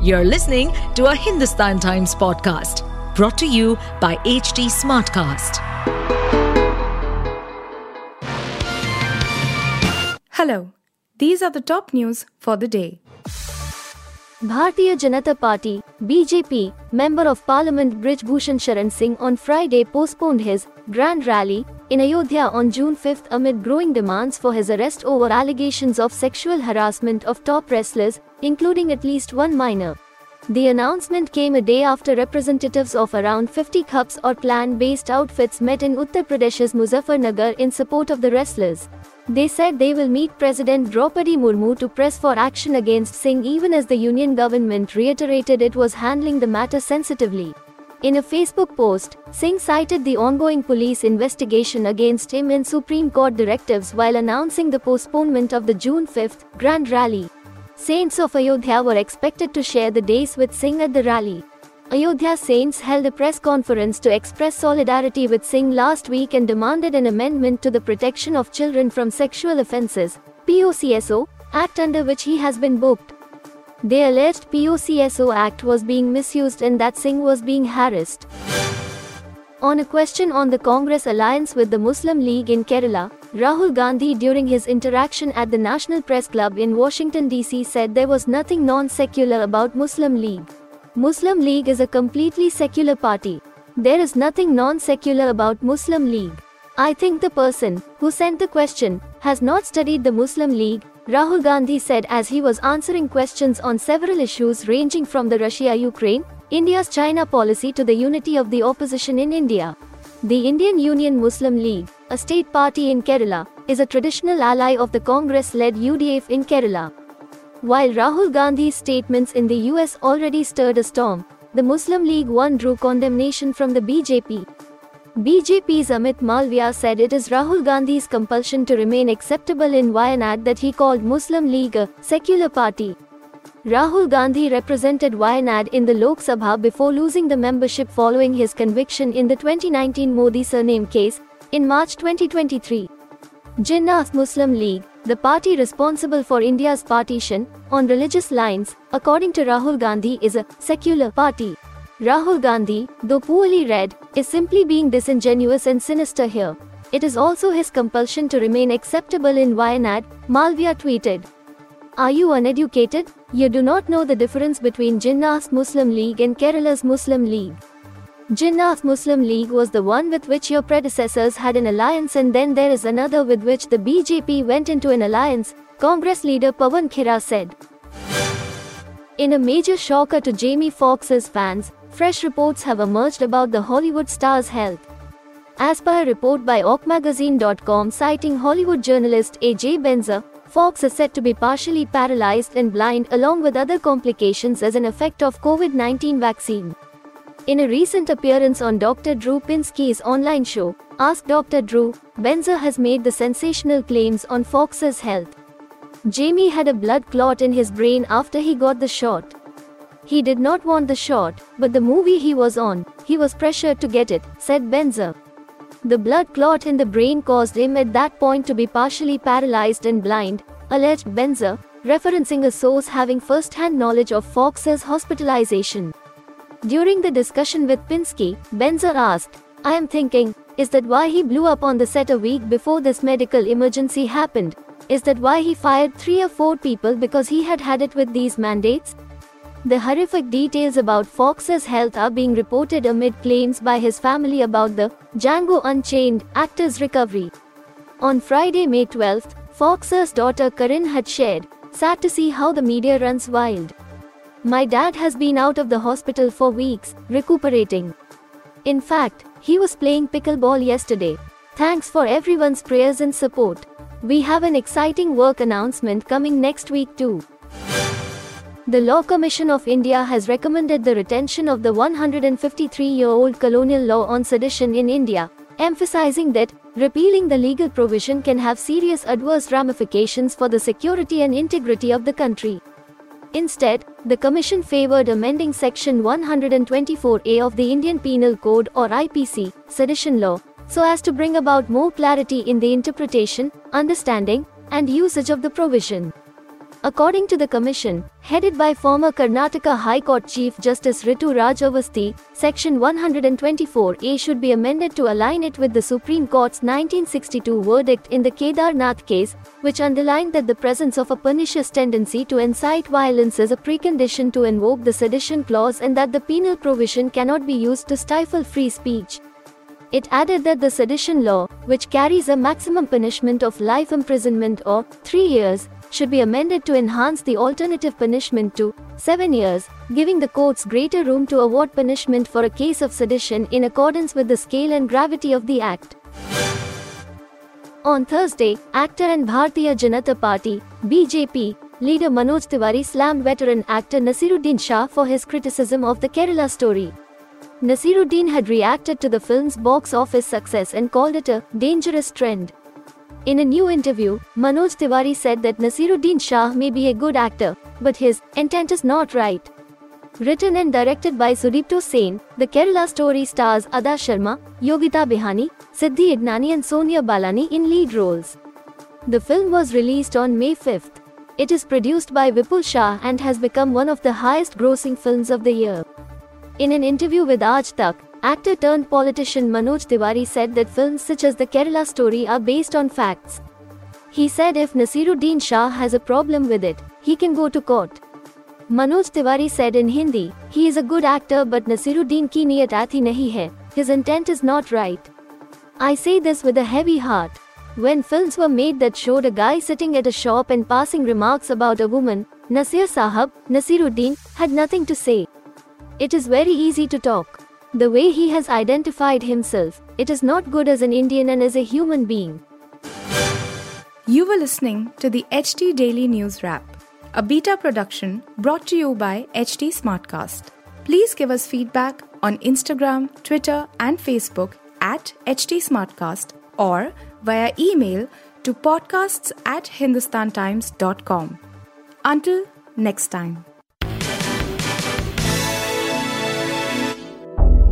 You're listening to a Hindustan Times podcast brought to you by HT Smartcast. Hello, these are the top news for the day. Bharatiya Janata Party (BJP) member of Parliament Brij Bhushan Sharan Singh on Friday postponed his grand rally in Ayodhya on June 5 amid growing demands for his arrest over allegations of sexual harassment of top wrestlers, including at least one minor. The announcement came a day after representatives of around 50 khaps or clan based outfits met in Uttar Pradesh's Muzaffarnagar in support of the wrestlers. They said they will meet President Draupadi Murmu to press for action against Singh even as the union government reiterated it was handling the matter sensitively. In a Facebook post, Singh cited the ongoing police investigation against him and Supreme Court directives while announcing the postponement of the June 5 Grand Rally. Saints of Ayodhya were expected to share the days with Singh at the rally. Ayodhya Saints held a press conference to express solidarity with Singh last week and demanded an amendment to the Protection of Children from Sexual Offences (POCSO) Act under which he has been booked. They alleged POCSO Act was being misused and that Singh was being harassed. On a question on the Congress alliance with the Muslim League in Kerala, Rahul Gandhi during his interaction at the National Press Club in Washington DC said there was nothing non-secular about Muslim League. Muslim League is a completely secular party. There is nothing non-secular about Muslim League. I think the person who sent the question has not studied the Muslim League, Rahul Gandhi said as he was answering questions on several issues ranging from the Russia-Ukraine, India's China policy to the unity of the opposition in India. The Indian Union Muslim League, a state party in Kerala, is a traditional ally of the Congress-led UDF in Kerala. While Rahul Gandhi's statements in the US already stirred a storm, the Muslim League one drew condemnation from the BJP. BJP's Amit Malviya said it is Rahul Gandhi's compulsion to remain acceptable in Wayanad that he called Muslim League a secular party. Rahul Gandhi represented Wayanad in the Lok Sabha before losing the membership following his conviction in the 2019 Modi surname case in March 2023. Jinnah Muslim League, the party responsible for India's partition, on religious lines, according to Rahul Gandhi, is a secular party. Rahul Gandhi, though poorly read, is simply being disingenuous and sinister here. It is also his compulsion to remain acceptable in Wayanad, Malviya tweeted. Are you uneducated? You do not know the difference between Jinnah's Muslim League and Kerala's Muslim League. Jinnah's Muslim League was the one with which your predecessors had an alliance and then there is another with which the BJP went into an alliance, Congress leader Pawan Khera said. In a major shocker to Jamie Foxx's fans, fresh reports have emerged about the Hollywood star's health. As per a report by OKMagazine.com citing Hollywood journalist A.J. Benza, Foxx is said to be partially paralyzed and blind along with other complications as an effect of COVID-19 vaccine. In a recent appearance on Dr. Drew Pinsky's online show, Ask Dr. Drew, Benza has made the sensational claims on Foxx's health. Jamie had a blood clot in his brain after he got the shot. He did not want the shot, but the movie he was on, he was pressured to get it, said Benza. The blood clot in the brain caused him at that point to be partially paralyzed and blind, alleged Benza, referencing a source having first hand knowledge of Foxx's hospitalization. During the discussion with Pinsky, Benza asked, I am thinking, is that why he blew up on the set a week before this medical emergency happened? Is that why he fired three or four people because he had had it with these mandates? The horrific details about Foxx's health are being reported amid claims by his family about the Django Unchained actor's recovery. On Friday, May 12, Foxx's daughter Karin had shared, sad to see how the media runs wild. My dad has been out of the hospital for weeks, recuperating. In fact, he was playing pickleball yesterday. Thanks for everyone's prayers and support. We have an exciting work announcement coming next week too. The Law Commission of India has recommended the retention of the 153 year old colonial law on sedition in India, emphasizing that repealing the legal provision can have serious adverse ramifications for the security and integrity of the country. Instead, the Commission favored amending Section 124A of the Indian Penal Code or IPC, sedition law, so as to bring about more clarity in the interpretation, understanding, and usage of the provision. According to the commission, headed by former Karnataka High Court Chief Justice Ritu Raj Avasthi, Section 124A should be amended to align it with the Supreme Court's 1962 verdict in the Kedarnath case, which underlined that the presence of a pernicious tendency to incite violence is a precondition to invoke the sedition clause and that the penal provision cannot be used to stifle free speech. It added that the sedition law, which carries a maximum punishment of life imprisonment or three years, should be amended to enhance the alternative punishment to 7 years, giving the courts greater room to award punishment for a case of sedition in accordance with the scale and gravity of the act. On Thursday, actor and Bharatiya Janata Party (BJP) leader Manoj Tiwari slammed veteran actor Naseeruddin Shah for his criticism of the Kerala story. Naseeruddin had reacted to the film's box office success and called it a dangerous trend. In a new interview, Manoj Tiwari said that Naseeruddin Shah may be a good actor, but his intent is not right. Written and directed by Sudipto Sen, the Kerala story stars Adah Sharma, Yogita Bihani, Siddhi Idnani and Sonia Balani in lead roles. The film was released on May 5th. It is produced by Vipul Shah and has become one of the highest grossing films of the year. In an interview with Aaj Tak, Actor turned politician Manoj Tiwari said that films such as the Kerala story are based on facts. He said if Naseeruddin Shah has a problem with it, he can go to court. Manoj Tiwari said in Hindi, he is a good actor but Naseeruddin ki niyat athi nahi hai, his intent is not right. I say this with a heavy heart. When films were made that showed a guy sitting at a shop and passing remarks about a woman, Nasir Sahab, Naseeruddin, had nothing to say. It is very easy to talk. The way he has identified himself, it is not good as an Indian and as a human being. You were listening to the HT Daily News Wrap, a beta production brought to you by HT Smartcast. Please give us feedback on Instagram, Twitter, and Facebook at HT Smartcast or via email to podcasts at hindustantimes.com. Until next time.